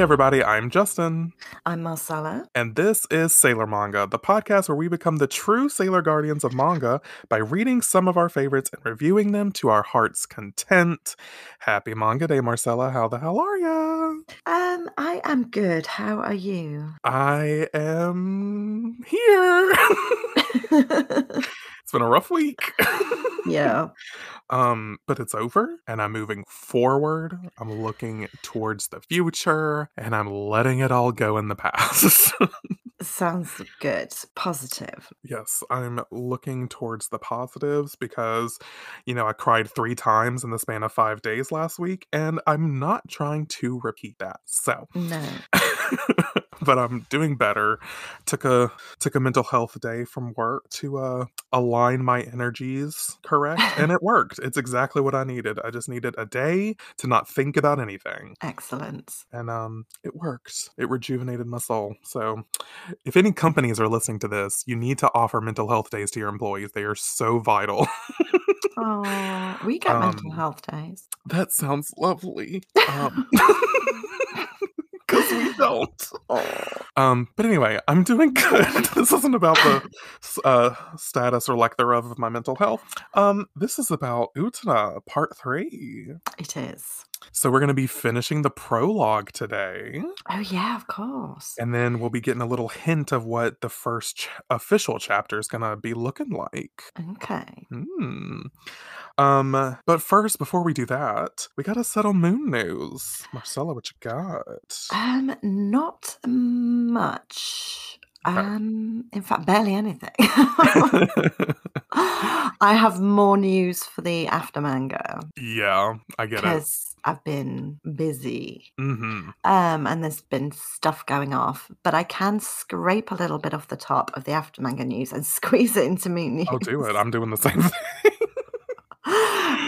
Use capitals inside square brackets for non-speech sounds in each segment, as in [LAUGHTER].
Hey, everybody, I'm Justin. I'm Marcella. And this is Sailor Manga, the podcast where we become the true Sailor Guardians of manga by reading some of our favorites and reviewing them to our heart's content. Happy Manga Day, Marcella. How the hell are ya? Um, I am good. How are you? I am here. [LAUGHS] [LAUGHS] it's been a rough week. yeah. [LAUGHS] Um, but it's over and I'm moving forward. I'm looking towards the future and I'm letting it all go in the past. [LAUGHS] Sounds good. Positive. yes, I'm looking towards the positives because, you know, I cried three times in the span of five days last week and I'm not trying to repeat that. So, No. [LAUGHS] [LAUGHS] but I'm doing better. Took a took a mental health day from work to uh align my energies correct [LAUGHS] and it worked. It's exactly what I needed. I just needed a day to not think about anything. Excellent. And um it worked. It rejuvenated my soul. So if any companies are listening to this, you need to offer mental health days to your employees. They are so vital. Oh, we [LAUGHS] get mental Um, health days. that sounds lovely. Um don't. Um, but anyway, I'm doing good. [LAUGHS] this isn't about the uh, status or lack thereof of my mental health. Um, this is about Utena Part 3. It is. So we're going to be finishing the prologue today, Oh, yeah, of course. and then we'll be getting a little hint of what the first ch- official chapter is going to be looking like. Okay. Hmm. Um, but first, before we do that, we got to settle moon news. Marcella, what you got? Um, not much. Um, in fact, barely anything. [LAUGHS] I have more news for the after manga yeah, I get it. because I've been busy. Mm-hmm. Um, and there's been stuff going off, but I can scrape a little bit off the top of the after manga news and [LAUGHS] squeeze it into me news. I'll do it. I'm doing the same [LAUGHS] thing.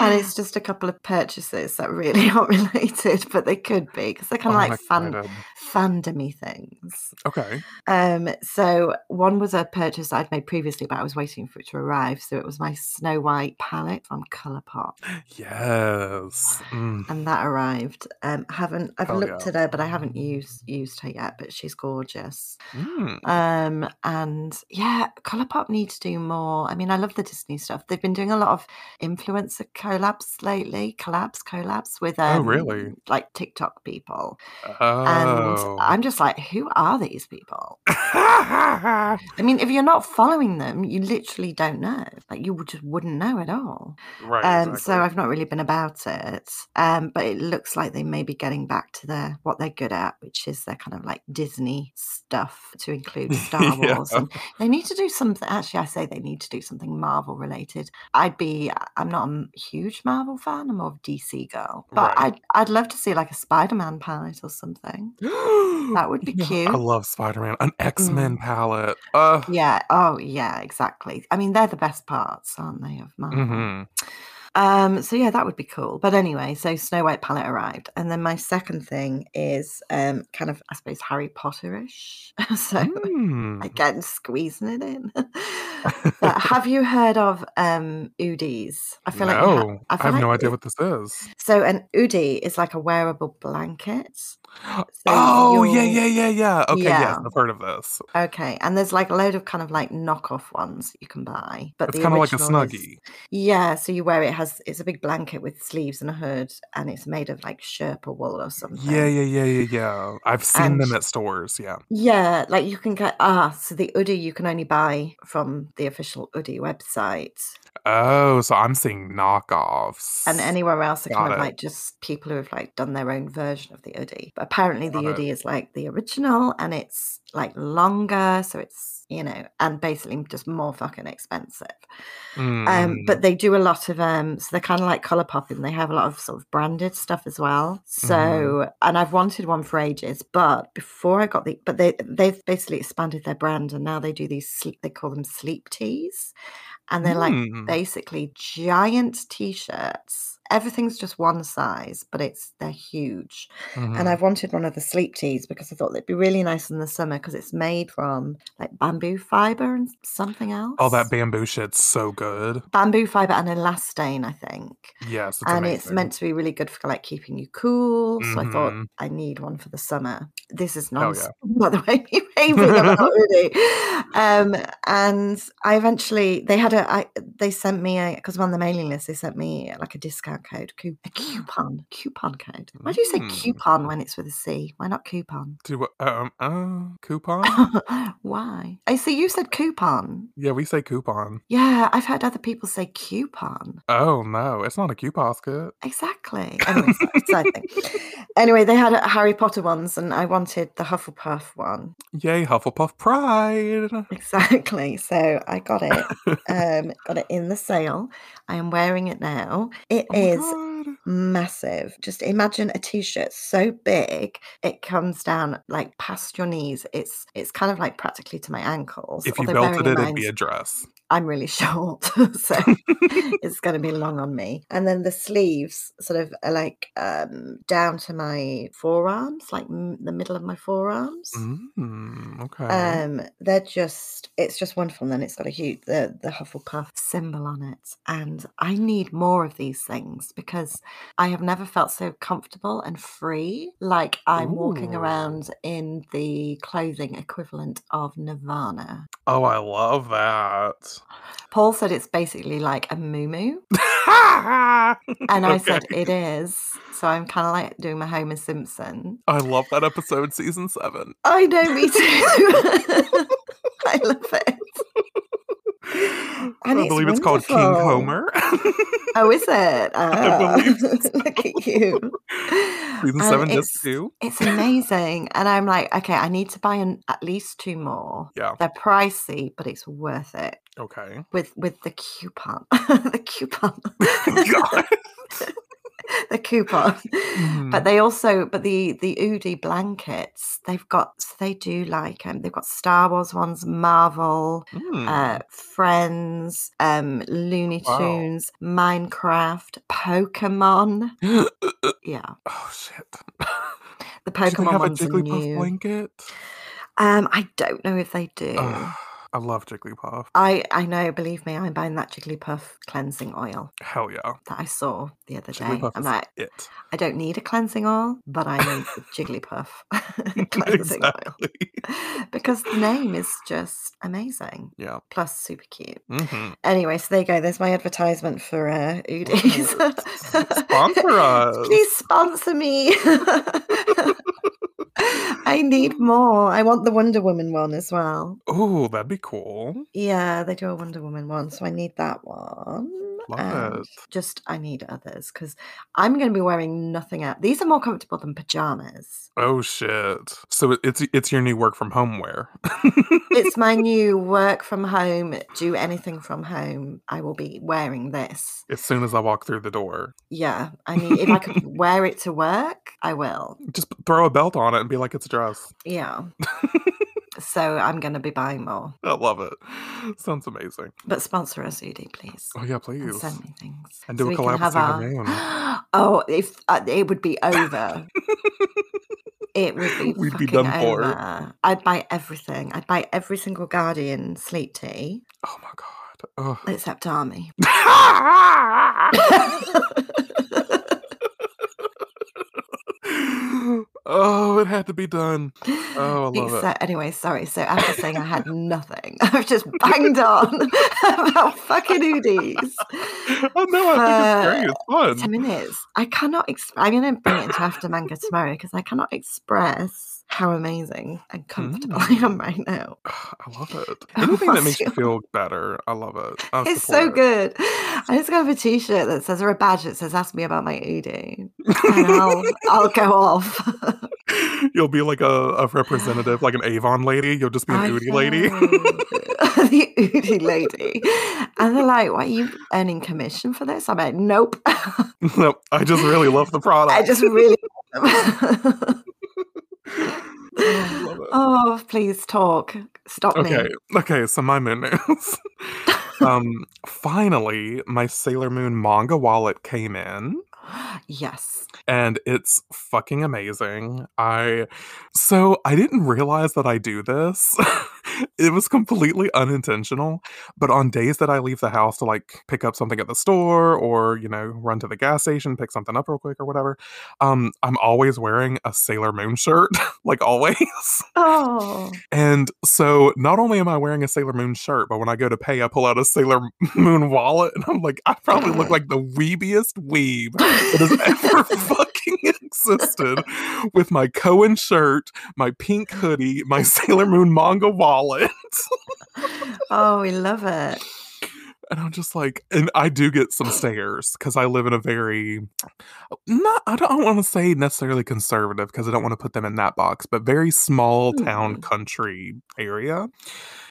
And it's just a couple of purchases that really [LAUGHS] aren't related, but they could be because they're kind Oh, of I'm like fun, excited. fandomy things. Okay. Um, so one was a purchase I'd made previously, but I was waiting for it to arrive. So it was my Snow White palette from Colourpop, [GASPS] Yes. Mm. and that arrived. Um, haven't I've looked yeah. at her, but I haven't used used her yet. But she's gorgeous. Mm. Um, and yeah, Colourpop need to do more. I mean, I love the Disney stuff. They've been doing a lot of influencer collabs lately, collabs, collabs with Oh, um, really? like TikTok people. Oh. And I'm just like, who are these people? [LAUGHS] I mean, if you're not following them, you literally don't know. Like you just wouldn't know at all. right. Um, exactly. so I've not really been about it. Um, but it looks like they may be getting back to their what they're good at, which is their kind of like Disney stuff to include [LAUGHS] Star Yeah. Wars. And they need to do something. Actually, I say they need to do something Marvel related. I'd be. I'm not a m- huge Marvel fan. I'm more of DC girl. But Right. I'd I'd love to see like a Spider-Man palette or something. [GASPS] That would be cute. I love Spider Man. An X Men palette. Uh, Yeah. Oh, yeah. Exactly. I mean, they're the best parts, aren't they, of Marvel? mhm. Um, so yeah, that would be cool. But anyway, so Snow White palette arrived, and then my second thing is um kind of I suppose Harry Potterish. [LAUGHS] so Mm. again, squeezing it in. [LAUGHS] [LAUGHS] but have you heard of um Oodies? I feel like ha- no, I I, feel have no idea what this is. So an Oodie is like a wearable blanket. [GASPS] So oh, yeah, yeah, yeah, yeah. Okay, yes, Yeah. I've heard of this. Okay, and there's like a load of kind of like knockoff ones you can buy, but It's kind of like a original is- snuggie. Yeah, so you wear it has it's a big blanket with sleeves and a hood, and it's made of like Sherpa wool or something. Yeah, yeah, yeah, yeah, yeah. I've seen And- them at stores. Yeah. Yeah, like you can get ah, so the Oodie you can only buy from the official Oodie website, Oh, so I'm seeing knockoffs. and anywhere else are kind Got of like just people who have like done their own version of the Oodie. But apparently the it. Oodie is like the original, and it's like longer, so it's you know, and basically just more fucking expensive. Um, Mm. but they do a lot of um, so they're kind of like color popping. They have a lot of sort of branded stuff as well. So, Mm-hmm. and I've wanted one for ages, but before I got the, but they they've basically expanded their brand, and now they do these sleep. They call them sleep tees, and they're like Mm. basically giant t-shirts everything's just one size, but it's they're huge. Mhm. And I've wanted one of the sleep tees because I thought they'd be really nice in the summer because it's made from like bamboo fiber and something else. Oh, that bamboo shit's so good. bamboo fiber and elastane, I think. Yes, it's and it's meant to be really good for like keeping you cool. So I thought Mhm. I need one for the summer. This is not, yeah. [LAUGHS] by the way, [LAUGHS] you made about Oodie. Um, and I eventually they had a I, they sent me a because I'm on the mailing list. They sent me like a discount code, coup- a coupon, coupon code. Why do you say Mm. coupon when it's with a C? Why not coupon? Do? Um, uh, coupon? [LAUGHS] Why? I see you said coupon. yeah, we say coupon. Yeah, I've heard other people say coupon. Oh no, it's not a coupon. Exactly. Anyway, sorry, side thing. [LAUGHS] Anyway, they had Harry Potter ones, and I wanted the Hufflepuff one. Yay, Hufflepuff Pride! Exactly. So I got it. [LAUGHS] um, got it in the sale. I am wearing it now. It Oh my is God. massive. Just imagine a t-shirt so big it comes down like past your knees. It's it's kind of like practically to my ankles. If you although belted it, it'd be a dress. I'm really [LAUGHS] short, so [LAUGHS] it's going to be long on me. And then the sleeves sort of are like um, down to my forearms, like m- the middle of my forearms. Mm, okay. Um, they're just it's just wonderful. And then it's got a huge the the Hufflepuff symbol on it. And I need more of these things because I have never felt so comfortable and free like I'm walking around in the clothing equivalent of Nirvana. Oh, I love that. Paul said it's basically like a moo [LAUGHS] And I said it is. So I'm kind of like doing my Homer Simpson. I love that episode, season seven. I know, me too. [LAUGHS] I love it. And I it's believe it's called King. Homer. [LAUGHS] Oh, is it? [LAUGHS] Believe ah. so. [LAUGHS] look at you. season And seven, it's, disc two. it's amazing. And I'm like, okay, I need to buy an, at least two more. Yeah. They're pricey, but it's worth it. Okay. With with the coupon. the coupon. [LAUGHS] The coupon. Mhm. But they also, but the the Oodie blankets, they've got they do like um they've got Star Wars ones, Marvel, Mm. uh Friends, um Looney Wow. Tunes, Minecraft, Pokemon. [GASPS] Yeah, oh shit. the Do they Pokemon have ones are Jigglypuff new. blanket? Um, I don't know if they do. Ugh, I love Jigglypuff. I I know. Believe me, I'm buying that Jigglypuff cleansing oil Hell yeah. that I saw the other day. I'm like, it. I don't need a cleansing oil, but I need [LAUGHS] Jigglypuff [LAUGHS] [LAUGHS] cleansing oil. because the name is just amazing. Yeah. Plus, super cute. hmm Anyway, so there you go. There's my advertisement for uh, Oodies. Sponsor us. Please sponsor me. I need more. I want the Wonder Woman one as well. Oh, that'd be cool. Yeah, they do a Wonder Woman one, so I need that one. Love just I need others because I'm going to be wearing nothing out. These are more comfortable than pajamas. Oh shit. So it's it's your new work from home wear. it's my [LAUGHS] new work from home, do anything from home. I will be wearing this. as soon as I walk through the door. Yeah, I mean, if I could [LAUGHS] wear it to work, I will. Just throw a belt on it and be like it's a dress. Yeah. [LAUGHS] so I'm going to be buying more. I love it. [LAUGHS] Sounds amazing. But sponsor us, Oodie, please. Oh yeah, And please. send me things. And do a we can collab with our- [GASPS] oh, if uh, it would be over. [LAUGHS] It would be We'd be done for. over. I'd buy everything. I'd buy every single Guardian sleep tee Oh my god. Ugh. except Army. [LAUGHS] oh, it had to be done. [GASPS] Oh, I love it. Anyway, sorry. So after saying I had [LAUGHS] nothing, [LAUGHS] I've just banged on [LAUGHS] about fucking Oodies. Oh no, I think it's great. It's Ten minutes. I cannot. Exp- I'm going to bring it into after manga tomorrow because I cannot express how amazing and comfortable [LAUGHS] I Mm. am right now. I love it. [LAUGHS] Anything that makes you feel better, I love it. [LAUGHS] I It's so it. good. I just got a T-shirt that says, or a badge that says, "Ask me about my Oodie," and I'll I'll go off. You'll be like a, a representative, like an Avon lady. You'll just be an I Oodie lady. the Oodie lady, and they're like, "What are you earning commission for this?" I'm like, "Nope." nope. I just really love the product. I just really. It. oh, please talk. Stop Okay, me. okay. So my moon news. [LAUGHS] um, finally, my Sailor Moon manga wallet came in yes. and it's fucking amazing. I so I didn't realize that I do this. [LAUGHS] it was completely unintentional, but on days that I leave the house to like pick up something at the store or, you know, run to the gas station, pick something up real quick or whatever, um I'm always wearing a Sailor Moon shirt, [LAUGHS] like always. Oh. And so not only am I wearing a Sailor Moon shirt, but when I go to pay, I pull out a Sailor [LAUGHS] Moon wallet and I'm like, I probably look [LAUGHS] like the weebiest weeb that has ever fucking existed with my Cohen shirt, my pink hoodie, my [LAUGHS] Sailor Moon manga wallet. Oh, we love it. And I'm just like, and I do get some stares because I live in a very, not, I don't want to say necessarily conservative because I don't want to put them in that box, but very small town Mm. country area.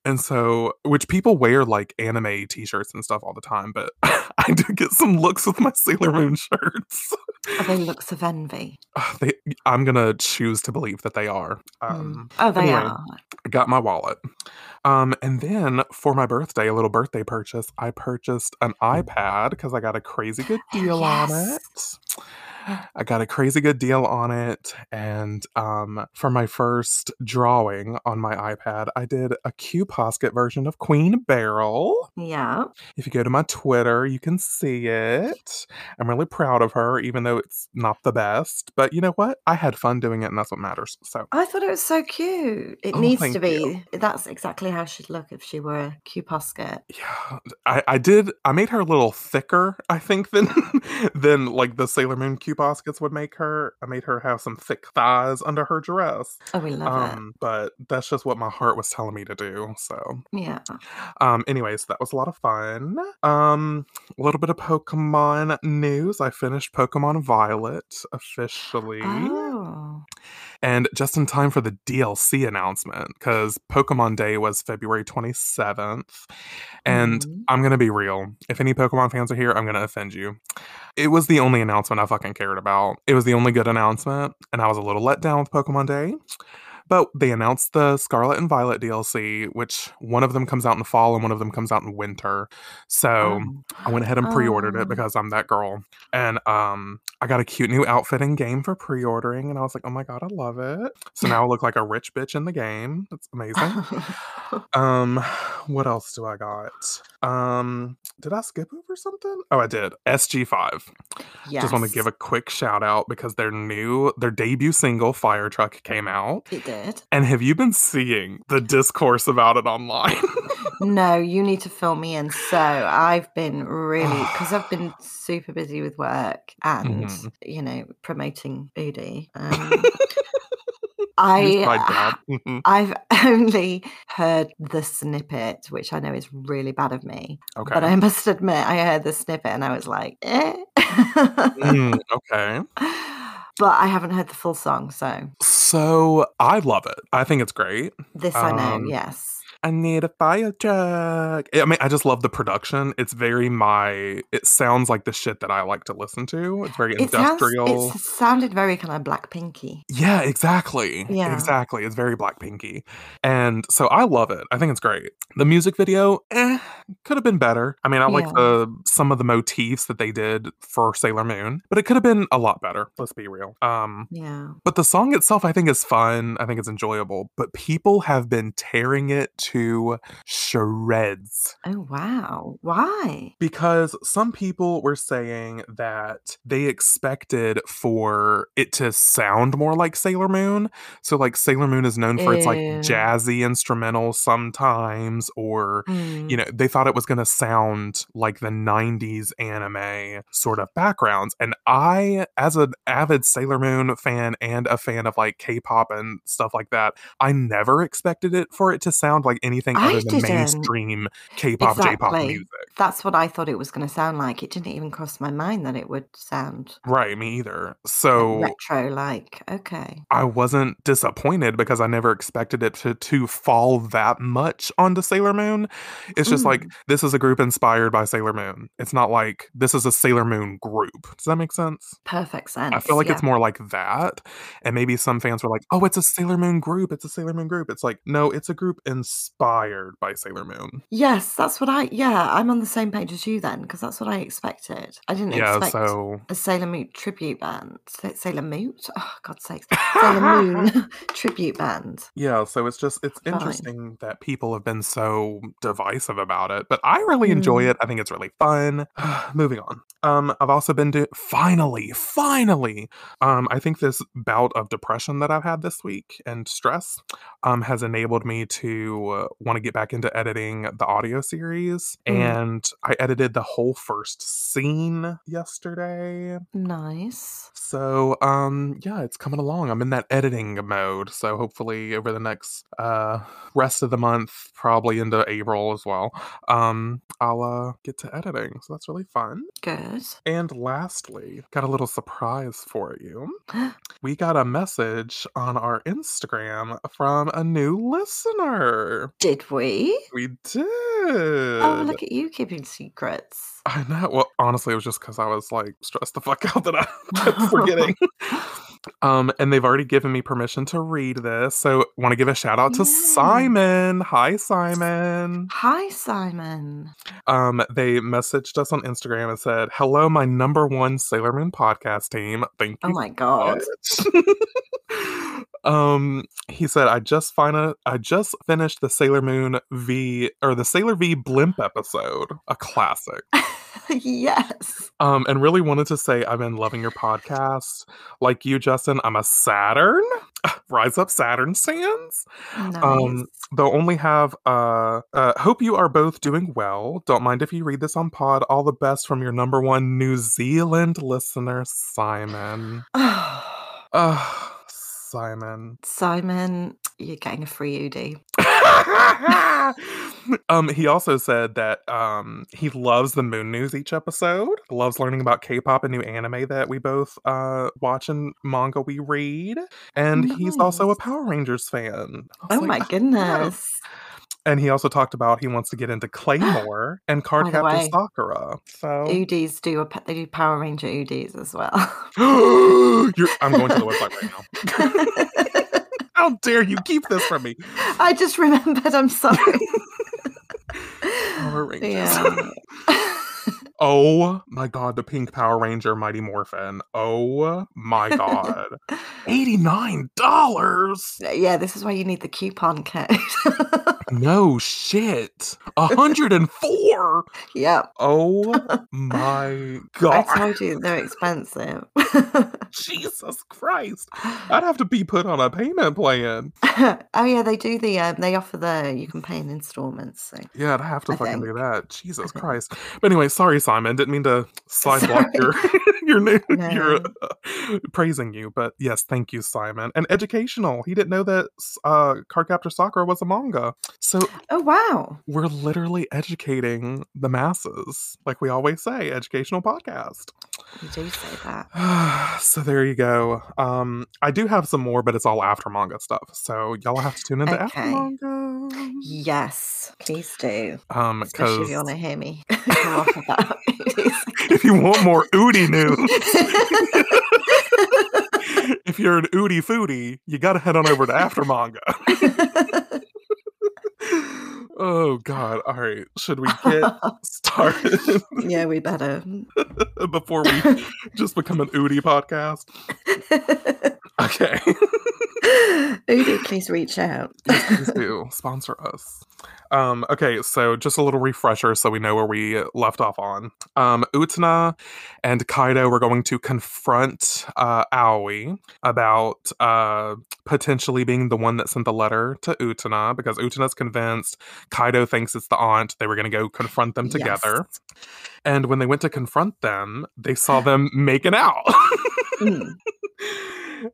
And so, which people wear like anime t shirts and stuff all the time, but [LAUGHS] I do get some looks with my Sailor Moon shirts. Are they looks of envy? [SIGHS] They, I'm gonna choose to believe that they are. Mm. Um, Oh, they anyway. are. I got my wallet. Um, and then for my birthday, a little birthday purchase, I purchased an iPad because I got a crazy good deal on it. I got a crazy good deal on it. And um, for my first drawing on my iPad, I did a Q Posket version of Queen Beryl. Yeah. If you go to my Twitter, you can see it. I'm really proud of her, even though it's not the best. But you know what? I had fun doing it, and that's what matters. So I thought it was so cute. It Oh, needs to you. be. That's exactly how she'd look if she were a Q Posket. Yeah, I, I did. I made her a little thicker, I think, than [LAUGHS] than like the Sailor Moon Q Poskets would make her. I made her have some thick thighs under her dress. Oh, we love Um, but that's just what my heart was telling me to do. So. Yeah. um, anyways, that was a lot of fun. Um, a little bit of Pokemon news. I finished Pokemon Violet officially Oh. And just in time for the DLC announcement because Pokemon Day was February 27th. And Mhm. I'm going to be real. If any Pokemon fans are here, I'm going to offend you. It was the only announcement I fucking cared about. It was the only good announcement, and I was a little let down with Pokemon Day. But they announced the Scarlet and Violet DLC, which one of them comes out in the fall and one of them comes out in winter. So Oh. I went ahead and pre-ordered Oh. it because I'm that girl. And um I got a cute new outfit in game for pre-ordering and I was like, "Oh my god, I love it." So now I look like a rich bitch in the game. It's amazing. [LAUGHS] um what else do I got? Um did I skip over something? Oh, I did. SG5. yes. Just want to give a quick shout out because their new their debut single Fire Truck came out. It did. And have you been seeing the discourse about it online? [LAUGHS] No, you need to fill me in. So I've been really [SIGHS] because I've been super busy with work and Mhm. you know promoting Oodie. Um, [LAUGHS] I dad. Mhm. I've [LAUGHS] only heard the snippet, which I know is really bad of me. Okay. But I must admit, I heard the snippet and I was like, eh. Mm, [LAUGHS] okay. but I haven't heard the full song, so So I love it. I think it's great. this I know. Um, Yes. I need a fire truck. I mean, I just love the production. It's very my. It sounds like the shit that I like to listen to. It's very It sounds. industrial. It sounded very kind of Black Pinky. Yeah, exactly. Yeah. Exactly. It's very Black Pinky. And so I love it. I think it's great. The music video, eh, could have been better. I mean, I like the some of the motifs that they did for Sailor Moon, but it could have been a lot better. Let's be real. Um, Yeah. but the song itself, I think, is fun. I think it's enjoyable. But people have been tearing it to shreds Oh wow. Why? because some people were saying that they expected for it to sound more like Sailor Moon. So, like, Sailor Moon is known for its like Ew. jazzy instrumental sometimes, or Mm. you know, they thought it was going to sound like the 90s anime sort of backgrounds. And I, as an avid Sailor Moon fan and a fan of like K pop and stuff like that, I never expected it for it to sound like anything I other than didn't. mainstream K pop, J pop music. That's what I thought it was going to sound like. It didn't even cross my mind that it would sound Right, me either. So retro like. Okay. I wasn't disappointed because I never expected it to, to fall that much onto Sailor Moon. It's just like Mm. this is a group inspired by Sailor Moon. It's not like this is a Sailor Moon group. Does that make sense? Perfect sense. I feel like yeah. it's more like that. And maybe some fans were like, oh, it's a Sailor Moon group. It's a Sailor Moon group. It's like, no, it's a group inspired by Sailor Moon. Yes, that's what I. Yeah, I'm on the same page as you then, because that's what I expected. I didn't Yeah, expect so a Sailor Moon tribute band. Sa- Sailor Moon? Oh, God's sakes. [LAUGHS] Sailor Moon [LAUGHS] tribute band. yeah, so it's just it's Fine. interesting that people have been so divisive about it, but I really enjoy Mm. it. I think it's really fun. [SIGHS] Moving on. Um, I've also been to finally, finally. Um, I think this bout of depression that I've had this week and stress um has enabled me to uh, want to get back into editing the audio series, Mm. and I edited the whole first scene yesterday. Nice. So um yeah, it's coming along. I'm in that editing mode. So hopefully over the next uh rest of the month, probably into April as well, um I'll uh get to editing. So that's really fun. Good. And lastly, got a little surprise for you. [GASPS] We got a message on our Instagram from a new listener. Did we? We did. Oh, look at you keeping secrets. I know. Well, honestly, it was just because I was like stressed the fuck out that I [LAUGHS] kept forgetting. [LAUGHS] um, and they've already given me permission to read this. So want to give a shout out to. Simon. Hi, Simon. Hi, Simon. Um, they messaged us on Instagram and said, Hello, my number one Sailor Moon podcast team. Thank you. Oh my God. [LAUGHS] um he said i just find i just finished the sailor moon v or the sailor v blimp episode a classic. [LAUGHS] Yes. um and really wanted to say i've been loving your podcast. Like you justin i'm a saturn. [SIGHS] Rise up saturn sands. Nice. um they'll only have uh uh hope you are both doing well. Don't mind if you read this on pod. All the best from your number one new zealand listener simon. [SIGHS] Uh simon Simon, you're getting a free Oodie. [LAUGHS] um he also said that um he loves the moon news each episode loves learning about k-pop and new anime that we both uh watch and manga we read and he's also a power rangers fan Oh like, my [LAUGHS] "Ah, goodness. And he also talked about he wants to get into [GASPS] claymore and the cardcaptor sakura so Oodies do a they do Power Ranger Oodies as well. [GASPS] You're, i'm going to the website right now [LAUGHS] how dare you keep this from me I just remembered. I'm sorry. power [LAUGHS] rangers yeah. [LAUGHS] Oh my god, the pink Power Ranger Mighty Morphin. Oh my god. $89? yeah, this is why you need the coupon code. No shit. 104. yep. Oh [LAUGHS] my god. I told you they're expensive. Jesus Christ. I'd have to be put on a payment plan. [LAUGHS] oh yeah, they do the um, they offer the you can pay in installments. So. Yeah, I'd have to I fucking think. do that. Jesus. [LAUGHS] Christ. But anyway, sorry, Simon. Didn't mean to side block your your new your No. uh, praising you, but yes, thank you, Simon. And educational. He didn't know that uh Cardcaptor Sakura was a manga. So Oh wow. we're literally educating the masses, like we always say, educational podcast. You do say that. [SIGHS] so there you go. Um, I do have some more, but it's all after manga stuff. So y'all have to tune into after manga. Yes, please do. Um, Especially if you want to hear me [LAUGHS] [LAUGHS] [LAUGHS] if you want more Oodie news, if you're an Oodie foodie, you got to head on over to After Manga. Oh God! All right, should we get [LAUGHS] started yeah, we better. [LAUGHS] before we just become an Oodie podcast? [LAUGHS] Okay, Oodie, please reach out. [LAUGHS] yes, please do sponsor us. Um, okay, so just a little refresher so we know where we left off on. Um, Utena and Kaido were going to confront uh, Aoi about uh, potentially being the one that sent the letter to Utena because Utena's convinced Kaido thinks it's the aunt. They were going to go confront them together. Yes. And when they went to confront them, they saw them making out. Mm. [LAUGHS]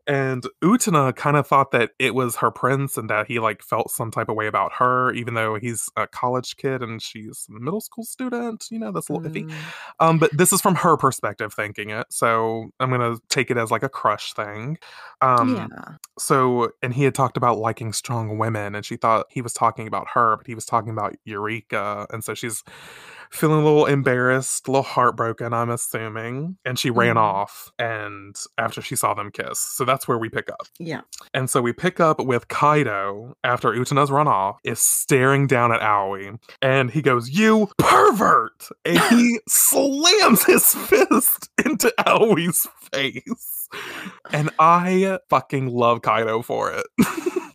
and Utena kind of thought that it was her prince and that he like felt some type of way about her, even though he's a college kid and she's a middle school student. You know, that's a little iffy. Mm, Um, but this is from her perspective thinking it, so I'm gonna take it as like a crush thing. Um, yeah. so and he had talked about liking strong women, and she thought he was talking about her, but he was talking about Eureka, and so she's feeling a little embarrassed, a little heartbroken, I'm assuming, and she ran Mhm. off. And after she saw them kiss, so that's where we pick up. Yeah. And so we pick up with Kaido after Utena's run off, is staring down at Aoi, and he goes, You pervert! And he [LAUGHS] slams his fist into Aoi's face. And I fucking love Kaido for it. [LAUGHS]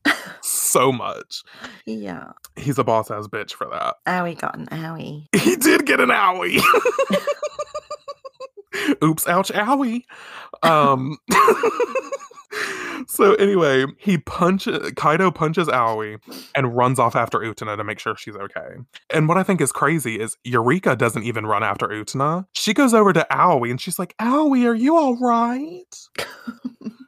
so much. Yeah. He's a boss ass bitch for that. Owie got an owie. [LAUGHS] He did get an owie. [LAUGHS] Oops, ouch, owie. Um [LAUGHS] So anyway, he punches Kaido punches Aoi and runs off after Utena to make sure she's okay. And what I think is crazy is Eureka doesn't even run after Utena. She goes over to Aoi and she's like, Aoi, are you all right?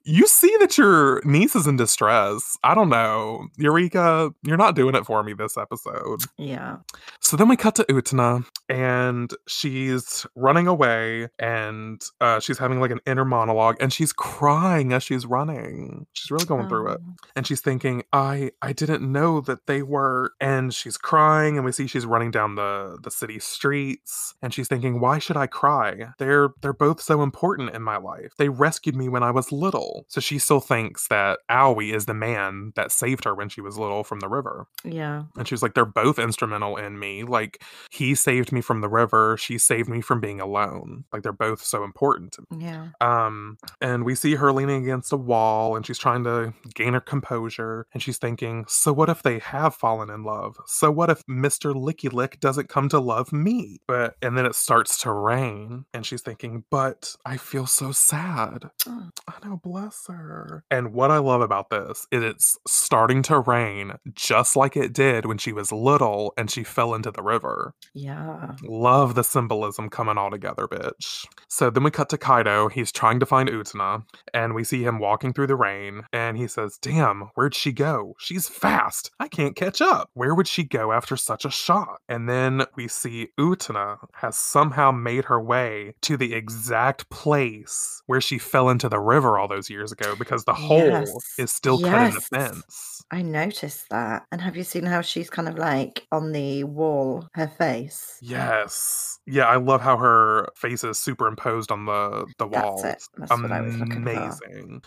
You see that your niece is in distress. I don't know. Eureka, you're not doing it for me this episode. Yeah. So then we cut to Utena, and she's running away, and uh, she's having like an inner monologue, and she's crying as she's running. She's really going through it, Oh, and she's thinking, "I I didn't know that they were." And she's crying, and we see she's running down the the city streets, and she's thinking, "Why should I cry? They're they're both so important in my life. They rescued me when I was little." So she still thinks that Aoi is the man that saved her when she was little from the river. Yeah. And she was like, they're both instrumental in me. Like, he saved me from the river. She saved me from being alone. Like, they're both so important to me. Yeah. Um, and we see her leaning against a wall and she's trying to gain her composure. And she's thinking, so what if they have fallen in love? So what if Mr. Licky Lick doesn't come to love me? But, and then it starts to rain and she's thinking, but I feel so sad. Oh, I know, bless her. And what I love about this is it's starting to rain just like it did when she was little and she fell into the river. yeah. Love the symbolism coming all together, bitch. So then we cut to Kaido. He's trying to find Utena, and we see him walking through the rain, and he says, Damn, where'd she go? She's fast. I can't catch up. Where would she go after such a shot? And then we see Utena has somehow made her way to the exact place where she fell into the river all those years ago because the hole Yes. is still cut in the fence. I noticed that. And have you seen how she's kind of like on the wall, her face? Yes. Yeah, I love how her face is superimposed on the the wall. That's it. That's what I was looking for. amazing.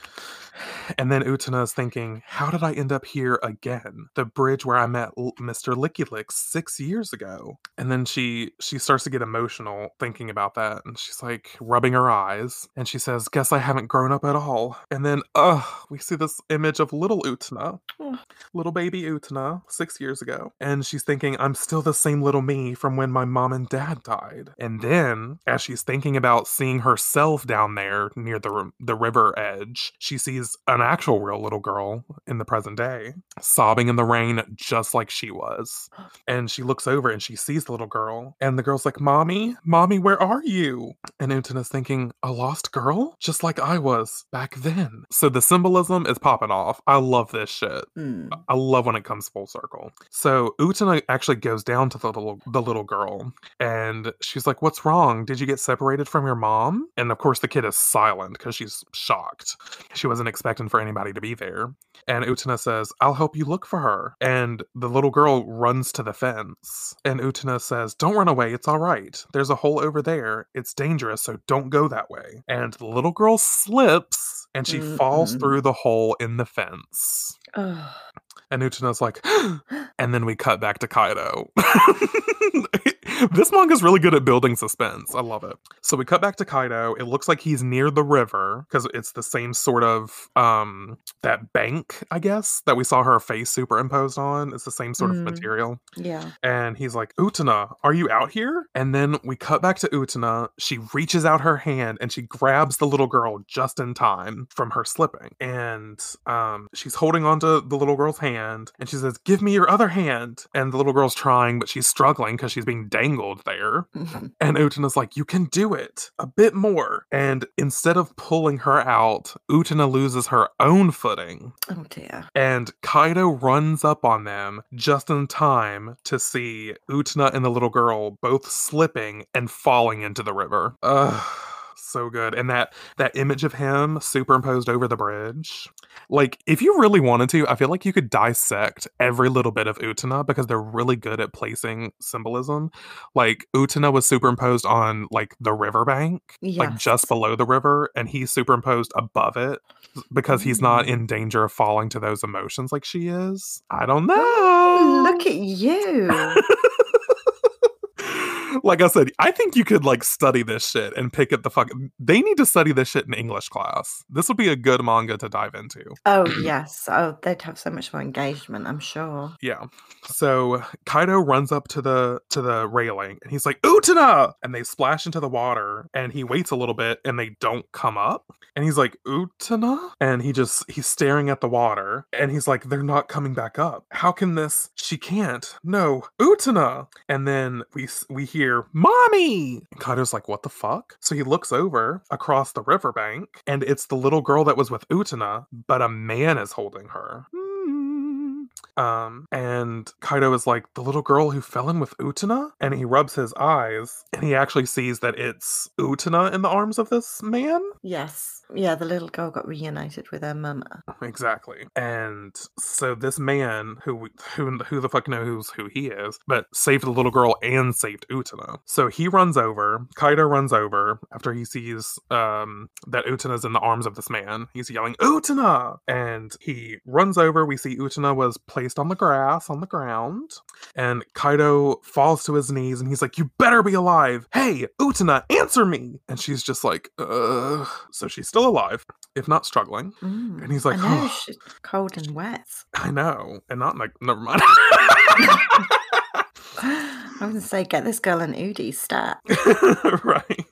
And then Utena is thinking, how did I end up here again? The bridge where I met L- Mr. Licky Lick six years ago. And then she she starts to get emotional thinking about that, and she's like rubbing her eyes, and she says, "Guess I haven't grown up at all." And then, ugh, we see this image of little Utena, Oh. Mm. little baby Utena, six years ago, and she's thinking, "I'm still the same little me from when my mom and dad died." And then, as she's thinking about seeing herself down there near the the river edge, she sees an actual real little girl in the present day, sobbing in the rain just like she was. And she looks over and she sees the little girl, and the girl's like, "Mommy, mommy, where are you?" And Utena's thinking, "A lost girl, just like I was back then." So the symbolism is popping off. I love this shit. Hmm. I love when it comes full circle. So Utena actually goes down to the little the little girl and she's like, "What's wrong? Did you get separated from your mom?" And of course the kid is silent because she's shocked. She wasn't expecting for anybody to be there. And Utena says, "I'll help you look for her." And the little girl runs to the fence. And Utena says, "Don't run away. It's all right. There's a hole over there. It's dangerous, so don't go that way." And the little girl slips and she falls Mm-mm. through the hole in the fence. And Utena's like, [GASPS] and then we cut back to Kaido. [LAUGHS] this manga's really good at building suspense. I love it. So we cut back to Kaido. It looks like he's near the river because it's the same sort of um that bank, I guess, that we saw her face superimposed on. It's the same sort of Mm. material. Yeah. And he's like, Utena, are you out here? And then we cut back to Utena. She reaches out her hand and she grabs the little girl just in time from her slipping. And um, she's holding onto the little girl's hand and she says, Give me your other hand. And the little girl's trying, but she's struggling because she's being dangled there. Mm-hmm. And Utena's like, You can do it a bit more. And instead of pulling her out, Utena loses her own footing. oh dear. And Kaido runs up on them just in time to see Utena and the little girl both slipping and falling into the river. Ugh. So good. And that that image of him superimposed over the bridge. Like, if you really wanted to, I feel like you could dissect every little bit of Utena because they're really good at placing symbolism. Like Utena was superimposed on like the riverbank, like just below the river, and he's superimposed above it because he's not Mm. in danger of falling to those emotions like she is. I don't know. Look at you. [LAUGHS] like I said, I think you could like study this shit and pick at the fuck. They need to study this shit in English class. This would be a good manga to dive into. Oh [CLEARS THROAT] yes. Oh, they'd have so much more engagement, I'm sure. Yeah. So Kaido runs up to the to the railing and he's like, Utena! And they splash into the water and he waits a little bit and they don't come up. And he's like, Utena? And he just he's staring at the water and he's like, they're not coming back up. How can this? She can't. No, Utena. And then we we hear, Mommy! And Kaido's like, what the fuck? So he looks over across the riverbank and it's the little girl that was with Utena, but a man is holding her. Um, and Kaido is like, the little girl who fell in with Utena? And he rubs his eyes and he actually sees that it's Utena in the arms of this man. Yes. Yeah, the little girl got reunited with her mama. Exactly. And so this man who who who the fuck knows who he is, but saved the little girl and saved Utena. So he runs over, Kaido runs over after he sees um that Utena's in the arms of this man. He's yelling, Utena! And he runs over. We see Utena was placed on the grass on the ground. And Kaido falls to his knees and he's like, You better be alive. Hey, Utena, answer me. And she's just like, uh so she's still alive, if not struggling. Mm. And he's like, I know, "Oh." she's cold and wet. I know. And not like never mind. [LAUGHS] I was gonna say, get this girl an Oodie stat. [LAUGHS] right.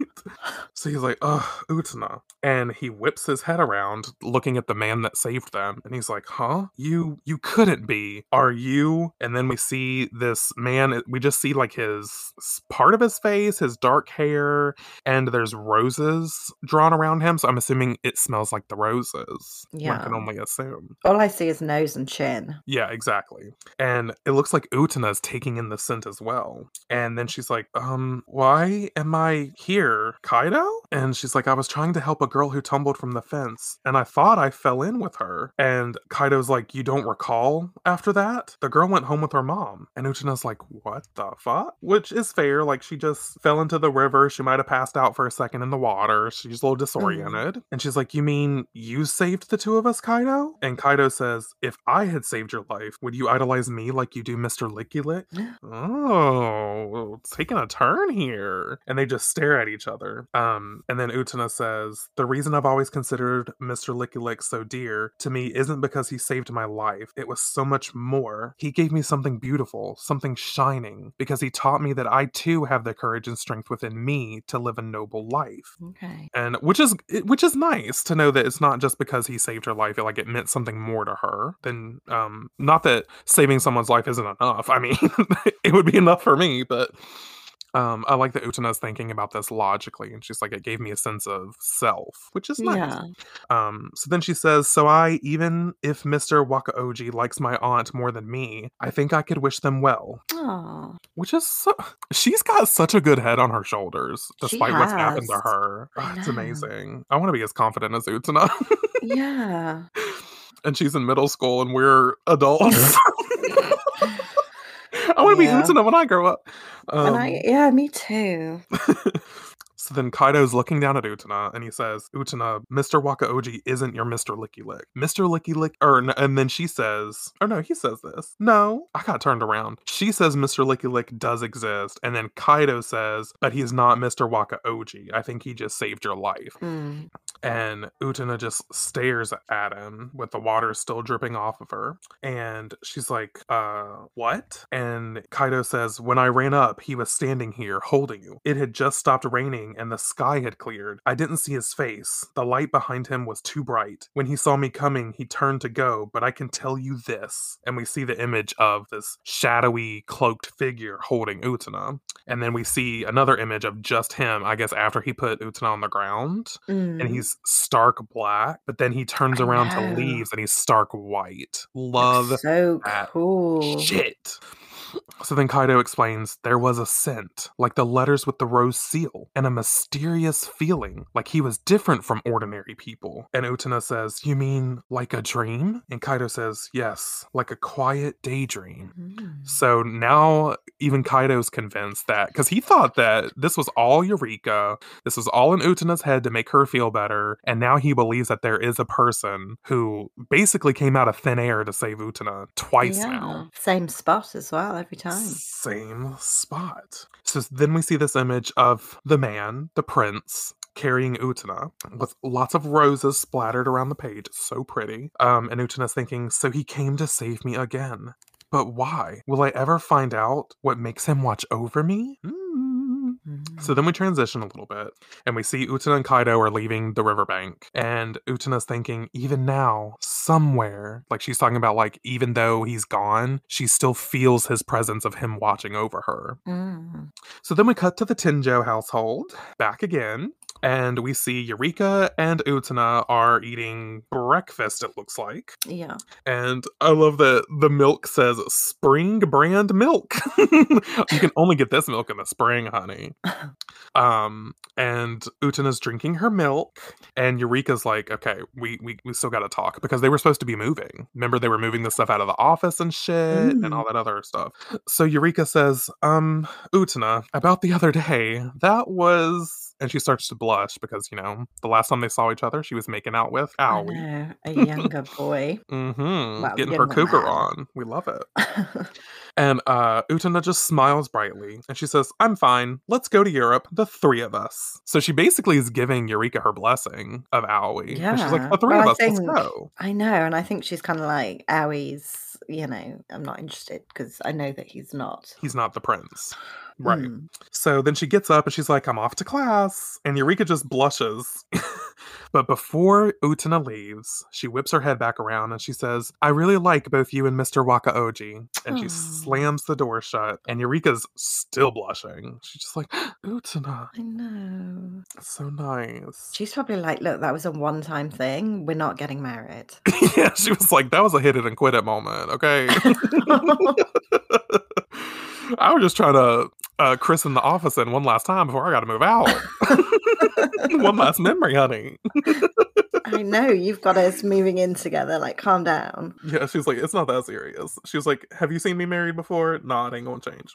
So he's like, oh, Utena. And he whips his head around looking at the man that saved them. And he's like, huh? You you couldn't be. Are you? And then we see this man, we just see like his part of his face, his dark hair, and there's roses drawn around him. So I'm assuming it smells like the roses. One can only assume. All I see is nose and chin. Yeah, exactly. And it looks like Utena's taking in the scent as well. And then she's like, um, why am I here, Kaido? And she's like, I was trying to help a girl who tumbled from the fence, and I thought I fell in with her. And Kaido's like, You don't recall after that? The girl went home with her mom. And Utena's like, What the fuck? Which is fair. Like, she just fell into the river. She might have passed out for a second in the water. She's a little mm-hmm. disoriented. And she's like, You mean you saved the two of us, Kaido? And Kaido says, If I had saved your life, would you idolize me like you do Mr. Licky Lick? [GASPS] Oh, taking a turn here. And they just stare at each other. Um, and then Utena says, The reason I've always considered Mr. Licky Lick so dear to me isn't because he saved my life. It was so much more. He gave me something beautiful, something shining, because he taught me that I too have the courage and strength within me to live a noble life Okay. and which is which is nice to know that it's not just because he saved her life like it meant something more to her than um not that saving someone's life isn't enough i mean [LAUGHS] it would be enough for me but um i like that utana's thinking about this logically and she's like it gave me a sense of self which is nice Yeah. um, so then she says, So I, even if Mr. Wakaoji likes my aunt more than me, I think I could wish them well. Oh. Which is so, [SIGHS] she's got such a good head on her shoulders, despite what's happened to her. Ugh, it's amazing. I want to be as confident as Utena. Yeah. [LAUGHS] and she's in middle school and we're adults. [LAUGHS] [LAUGHS] I want to Yeah. be Utena when I grow up. Um, and I yeah, me too. [LAUGHS] So then Kaido's looking down at Utena and he says, Utena, Mr. Wakaoji isn't your Mr. Licky Lick. Mr. Licky Lick, or, and then she says, oh no, he says this. No, I got turned around. She says Mr. Licky Lick does exist. And then Kaido says, but he's not Mr. Wakaoji. I think he just saved your life. Mm. And Utena just stares at him with the water still dripping off of her. And she's like, uh, what? And Kaido says, When I ran up, he was standing here holding you. It had just stopped raining and the sky had cleared. I didn't see his face. The light behind him was too bright. When he saw me coming, he turned to go, but I can tell you this. And we see the image of this shadowy, cloaked figure holding Utena. And then we see another image of just him, I guess, after he put Utena on the ground. And Mm. he's stark black, but then he turns around to leaves and he's stark white. Love so that cool. shit. So then Kaido explains there was a scent, like the letters with the rose seal, and a mysterious feeling, like he was different from ordinary people. And Utena says, You mean like a dream? And Kaido says, Yes, like a quiet daydream. Mm. So now even Kaido's convinced that because he thought that this was all Eureka, this was all in Utena's head to make her feel better, and now he believes that there is a person who basically came out of thin air to save Utena twice yeah. now. Same spot as well every time. Same spot. So then we see this image of the man, the prince, carrying Utena with lots of roses splattered around the page. So pretty. Um, and Utena's thinking, so he came to save me again. But why? Will I ever find out what makes him watch over me? Mm. So then we transition a little bit and we see Utena and Kaido are leaving the riverbank. And Utena's thinking, even now, somewhere, like she's talking about, like, even though he's gone, she still feels his presence of him watching over her. Mm. So then we cut to the Tenjo household, back again. And we see Eureka and Utena are eating breakfast, it looks like. Yeah. And I love that the milk says spring brand milk. [LAUGHS] you can only get this milk in the spring, honey. [LAUGHS] Um, and Utena's drinking her milk, and Eureka's like, okay, we we, we still gotta talk because they were supposed to be moving. Remember, they were moving the stuff out of the office and shit and Mm. all that other stuff. So Eureka says, um, Utena, about the other day, that was and she starts to blush because, you know, the last time they saw each other, she was making out with Aoi. A [LAUGHS] younger boy. Mm-hmm. Well, Getting her cougar man. on. We love it. [LAUGHS] And uh Utena just smiles brightly and she says, I'm fine. Let's go to Europe, the three of us. So she basically is giving Eureka her blessing of Aoi. And she's like, the three Well, of I us, let's go. I know, and I think she's kind of like Aoi's. You know, I'm not interested because I know that he's not. He's not the prince. Right. Mm. So then she gets up and she's like, I'm off to class. And Eureka just blushes. [LAUGHS] but before Utena leaves, she whips her head back around and she says, I really like both you and Mr. Wakaoji. And she slams the door shut. And Eureka's still blushing. She's just like, [GASPS] Utena. I know. so nice. She's probably like, look, that was a one time thing. We're not getting married. [LAUGHS] yeah, she was like, that was a hit it and quit it moment, okay? [LAUGHS] [LAUGHS] I was just trying to uh, in the office in one last time before I got to move out. [LAUGHS] [LAUGHS] one last memory, honey. [LAUGHS] I know you've got us moving in together. Like, calm down. Yeah, she's like, it's not that serious. She was like, have you seen me married before? Nah, it ain't gonna change.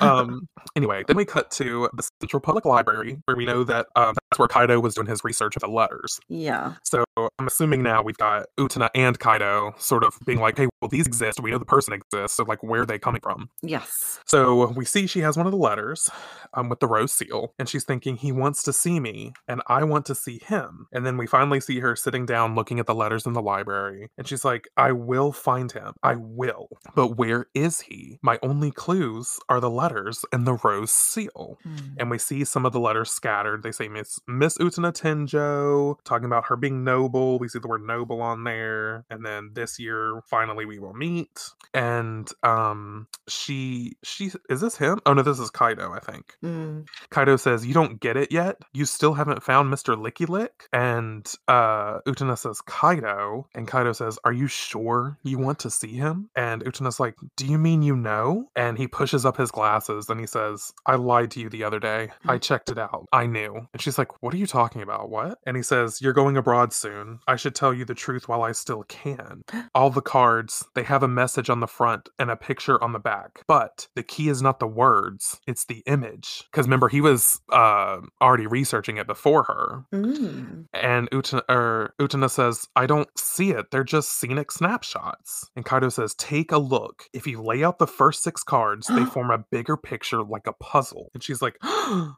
Um, [LAUGHS] anyway, then we cut to the Central Public Library, where we know that um, that's where Kaido was doing his research of the letters. yeah. So I'm assuming now we've got Utena and Kaido sort of being like, hey, well, these exist. We know the person exists. So, like, where are they coming from? Yes. So we see she has one of the letters um, with the rose seal, and she's thinking, he wants to see me, and I want to see him. And then we finally see her sitting down looking at the letters in the library, and she's like, I will find him. I will. But where is he? My only clues are the letters and the rose seal. Mm. And we see some of the letters scattered. They say Miss Miss Utena Tenjo, talking about her being noble. We see the word noble on there. And then this year, finally we will meet. And um she she is this him? Oh no, this is Kaido, I think. Mm. Kaido says, You don't get it yet? You still haven't found Mr. Licky Lick? And uh Utena says, Kaido. And Kaido says, Are you sure you want to see him? And Utena's like, Do you mean you know? And he pushes up his glasses and he says, I lied to you the other day. I checked it out. I knew. And she's like, What are you talking about? What? And he says, You're going abroad soon. I should tell you the truth while I still can. [GASPS] All the cards, they have a message on the front and a picture on the back. But the key is not the words, it's the image. Because remember, he was uh, already researching it before her. Mm. And Utena, or where Utena says, I don't see it. They're just scenic snapshots. And Kaido says, Take a look. If you lay out the first six cards, they [GASPS] form a bigger picture like a puzzle. And she's like, [GASPS]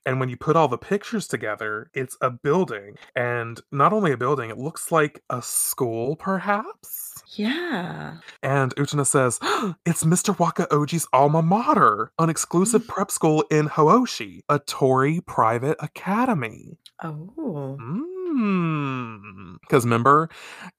And when you put all the pictures together, it's a building. And not only a building, it looks like a school, perhaps. Yeah. And Utena says, [GASPS] It's Mr. Wakaoji's alma mater, an exclusive mm. prep school in Hooshi, a Tory private academy. Oh. Mm. Because remember,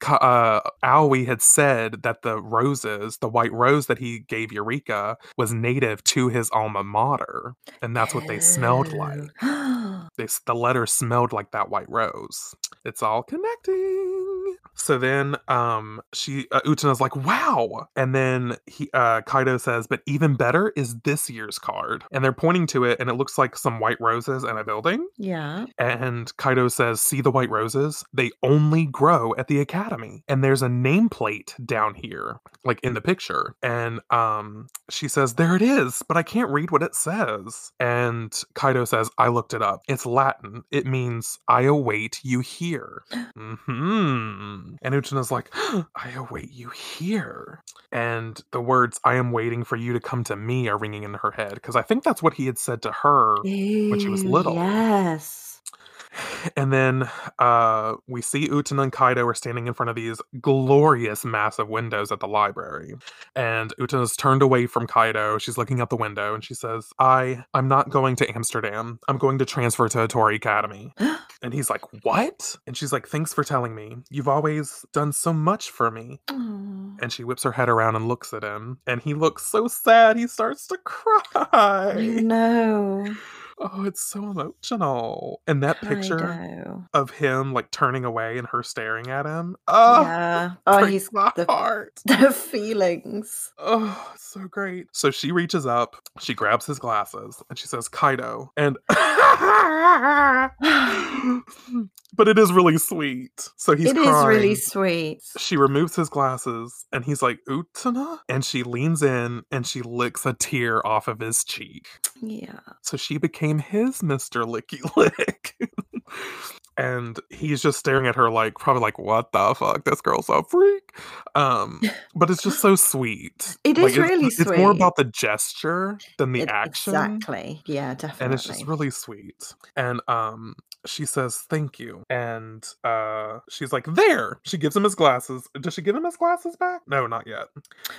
Ka- uh, Aoi had said that the roses, the white rose that he gave Eureka, was native to his alma mater. And that's what they smelled like. [GASPS] [GASPS] Oh. They, the letter smelled like that white rose. It's all connecting. So then um she uh, like, "Wow." And then he uh Kaido says, "But even better is this year's card." And they're pointing to it and it looks like some white roses in a building. yeah. And Kaido says, See the white roses? They only grow at the academy. And there's a nameplate down here, like in the picture. And um, she says, There it is, but I can't read what it says. And Kaido says, I looked it up. It's Latin. It means, I await you here. hmm And Utena's like, [GASPS] I await you here. And the words, I am waiting for you to come to me, are ringing in her head. Because I think that's what he had said to her when she was little. Yes. And then uh, we see Utena and Kaido are standing in front of these glorious, massive windows at the library. And Utena's turned away from Kaido. She's looking out the window and she says, I, I'm not going to Amsterdam. I'm going to transfer to Atori Academy. [GASPS] and he's like, What? And she's like, Thanks for telling me. You've always done so much for me. Oh. And she whips her head around and looks at him. And he looks so sad. He starts to [LAUGHS] cry. No. Oh, it's so emotional. And that picture of him like turning away and her staring at him. [LAUGHS] Oh, yeah. Oh, he's the, heart. [LAUGHS] the feelings. Oh, so great. So she reaches up, she grabs his glasses, and she says, Kaido. And [SIGHS] [LAUGHS] but it is really sweet. So he's It is crying. really sweet. She removes his glasses and he's like, Utena? And she leans in and she licks a tear off of his cheek. Yeah. So she became his Mr. Licky Lick. [LAUGHS] and he's just staring at her like probably like, what the fuck? This girl's a freak. Um, [LAUGHS] but it's just so sweet. It Like, is it's- really It's more about the gesture than the It- action. Exactly. Yeah, definitely. And it's just really sweet. And um she says thank you. And uh she's like, there. She gives him his glasses. Does she give him his glasses back? No, not yet.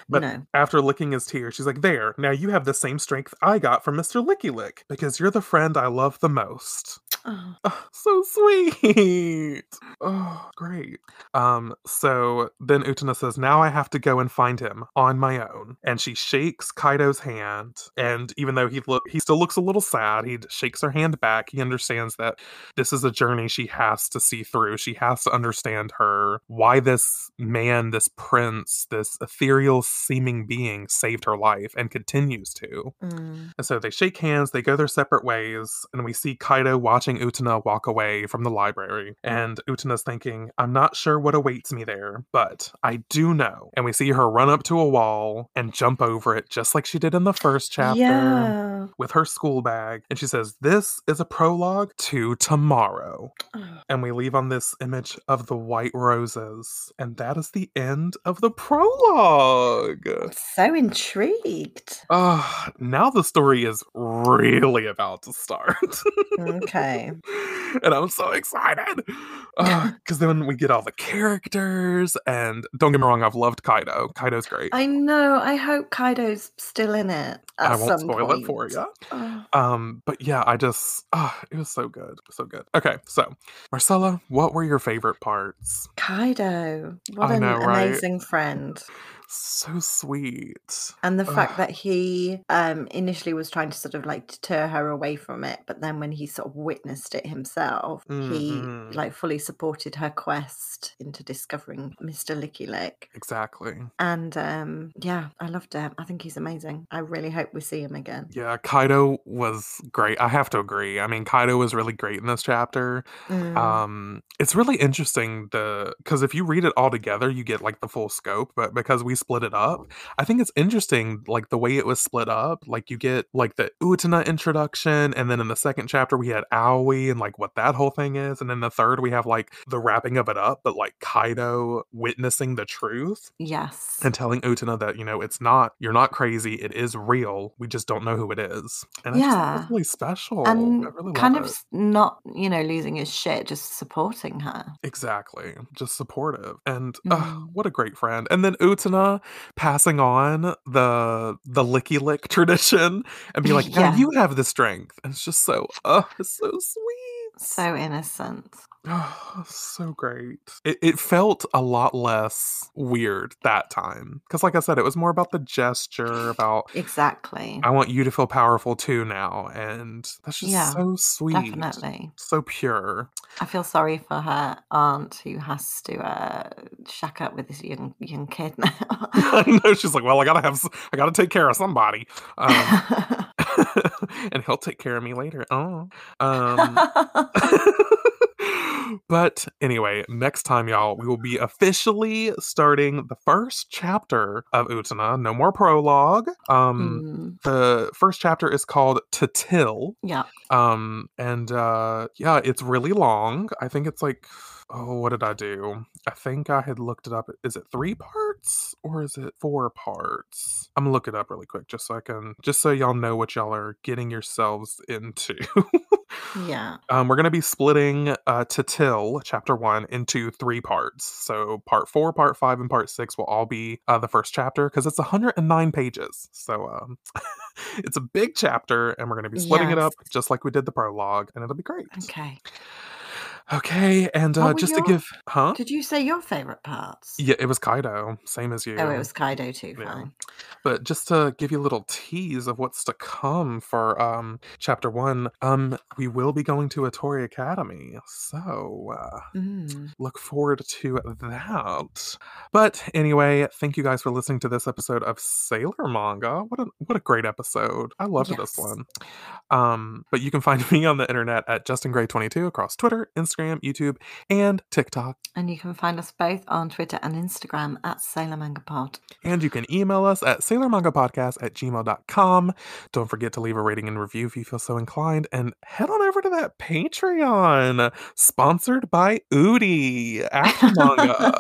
But no. after licking his tears, she's like, There, now you have the same strength I got from Mr. Licky Lick because you're the friend I love the most. Oh, [LAUGHS] Oh, so sweet. Oh, great. Um, so then Utena says, Now I have to go and find him on my own. And she shakes Kaido's hand. And even though he look he still looks a little sad, he shakes her hand back. He understands that this is a journey she has to see through. She has to understand her why this man, this prince, this ethereal seeming being saved her life and continues to. mm. And so they shake hands, they go their separate ways, and we see Kaido watching Utena walk away from the library. And Utena's thinking, I'm not sure what awaits me there, but I do know. And we see her run up to a wall and jump over it, just like she did in the first chapter Yeah. with her school bag. And she says, This is a prologue to tomorrow. Oh, And we leave on this image of the white roses. And that is the end of the prologue. so intrigued. Oh, now the story is really about to start. [LAUGHS] Okay. [LAUGHS] and I'm so excited. [LAUGHS] Because then we get all the characters. And don't get me wrong, I've loved Kaido. Kaido's great. I know. I hope Kaido's still in it. At I won't some spoil point. it for you. Oh, Um, but yeah, I just ah, it was so good, so good. Okay, so Marcella, what were your favorite parts? Kaido. What I an know, right? amazing friend. So sweet. And the fact that he um initially was trying to sort of like deter her away from it, but then when he sort of witnessed it himself, Mhm. he like fully supported her quest into discovering Mr. Licky Lick. Exactly. And um yeah, I loved him I think he's amazing. I really hope we see him again. Yeah, Kaido was great. I have to agree. I mean, Kaido was really great in this chapter. Mm, Um, it's really interesting the because if you read it all together, you get like the full scope. But because we we split it up. I think it's interesting, like the way it was split up. Like you get like the Utena introduction, and then in the second chapter we had Aoi and like what that whole thing is, and then the third we have like the wrapping of it up, but like Kaido witnessing the truth Yes. and telling Utena that you know it's not you're not crazy, it is real. We just don't know who it is, and I just think Yeah. that's really special. and really kind of it. not, you know, losing his shit, just supporting her. Exactly. Just supportive. And Mm. what a great friend. And then Passing on the the licky lick [LAUGHS] tradition and be like, now Yeah. you have the strength. And it's just so uh it's so sweet. So innocent. Oh, [SIGHS] so great. It, it felt a lot less weird that time. Because, like I said, it was more about the gesture, [SIGHS] about Exactly. I want you to feel powerful too now. And that's just Yeah, so sweet. Definitely. So pure. I feel sorry for her aunt who has to uh, shack up with this young young kid [LAUGHS] now. [LAUGHS] I know she's like, well, I gotta have, I gotta take care of somebody, um, [LAUGHS] and he'll take care of me later. Oh, um, but anyway, next time, y'all, we will be officially starting the first chapter of Utena. No more prologue. Um, Mm, the first chapter is called To Till. yeah. Um, and uh, yeah, it's really long. I think it's like, oh, what did I do? I think I had looked it up. Is it three parts or is it four parts? I'm gonna look it up really quick just so I can, just so y'all know what y'all are getting yourselves into. [LAUGHS] Yeah. um, we're gonna be splitting uh, to Till chapter one into three parts. So part four, part five, and part six will all be uh, the first chapter because it's 109 pages. So um, [LAUGHS] it's a big chapter, and we're gonna be splitting it up just like we did the prologue, and it'll be great. Okay. Okay, and What uh, were just your- to give, huh? Did you say your favorite parts? Yeah, it was Kaido, same as you. Oh, it was Kaido too. Yeah. Fine. But just to give you a little tease of what's to come for um chapter one, um, we will be going to Atori Academy. So uh Mm. look forward to that. But anyway, thank you guys for listening to this episode of Sailor Manga. What a what a great episode. I loved this Yes. one. Um, but you can find [LAUGHS] me on the internet at JustinGray22 across Twitter, Instagram, YouTube, and TikTok. And you can find us both on Twitter and Instagram at Sailor Manga Pod. And you can email us at sailormangapodcast at gmail.com. Don't forget to leave a rating and review if you feel so inclined. And head on over to that Patreon, sponsored by Oodie After Manga.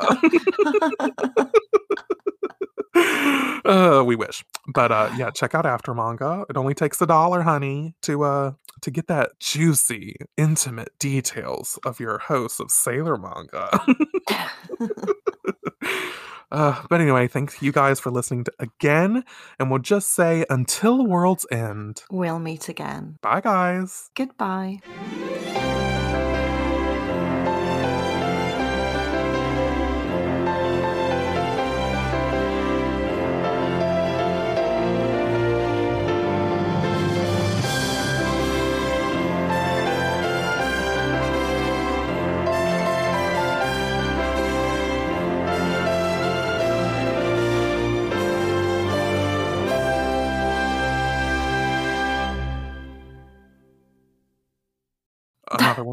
[LAUGHS] uh, we wish. But uh, yeah, check out After Manga. It only takes a dollar, honey, to uh to get that juicy, intimate details of your host of Sailor Manga. [LAUGHS] Uh, but anyway, thanks you guys for listening to again, and we'll just say until world's end. we'll meet again. Bye, guys. Goodbye.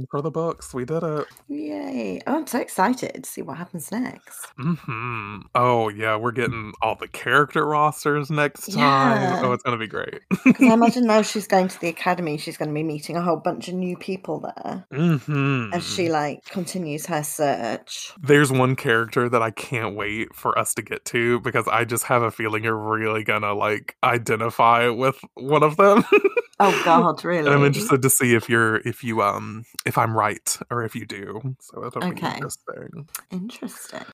One for the books. We did it. Yay. Oh, I'm so excited to see what happens next. hmm Oh yeah, we're getting all the character rosters next time. Yeah. Oh, it's gonna be great. [LAUGHS] Because I imagine now she's going to the academy, she's going to be meeting a whole bunch of new people there hmm as she like continues her search. There's one character that I can't wait for us to get to because I just have a feeling you're really gonna like identify with one of them. [LAUGHS] Oh [LAUGHS] God, really? And I'm interested to see if you're if you um if I'm right or if you do. So it'll be interesting. Interesting.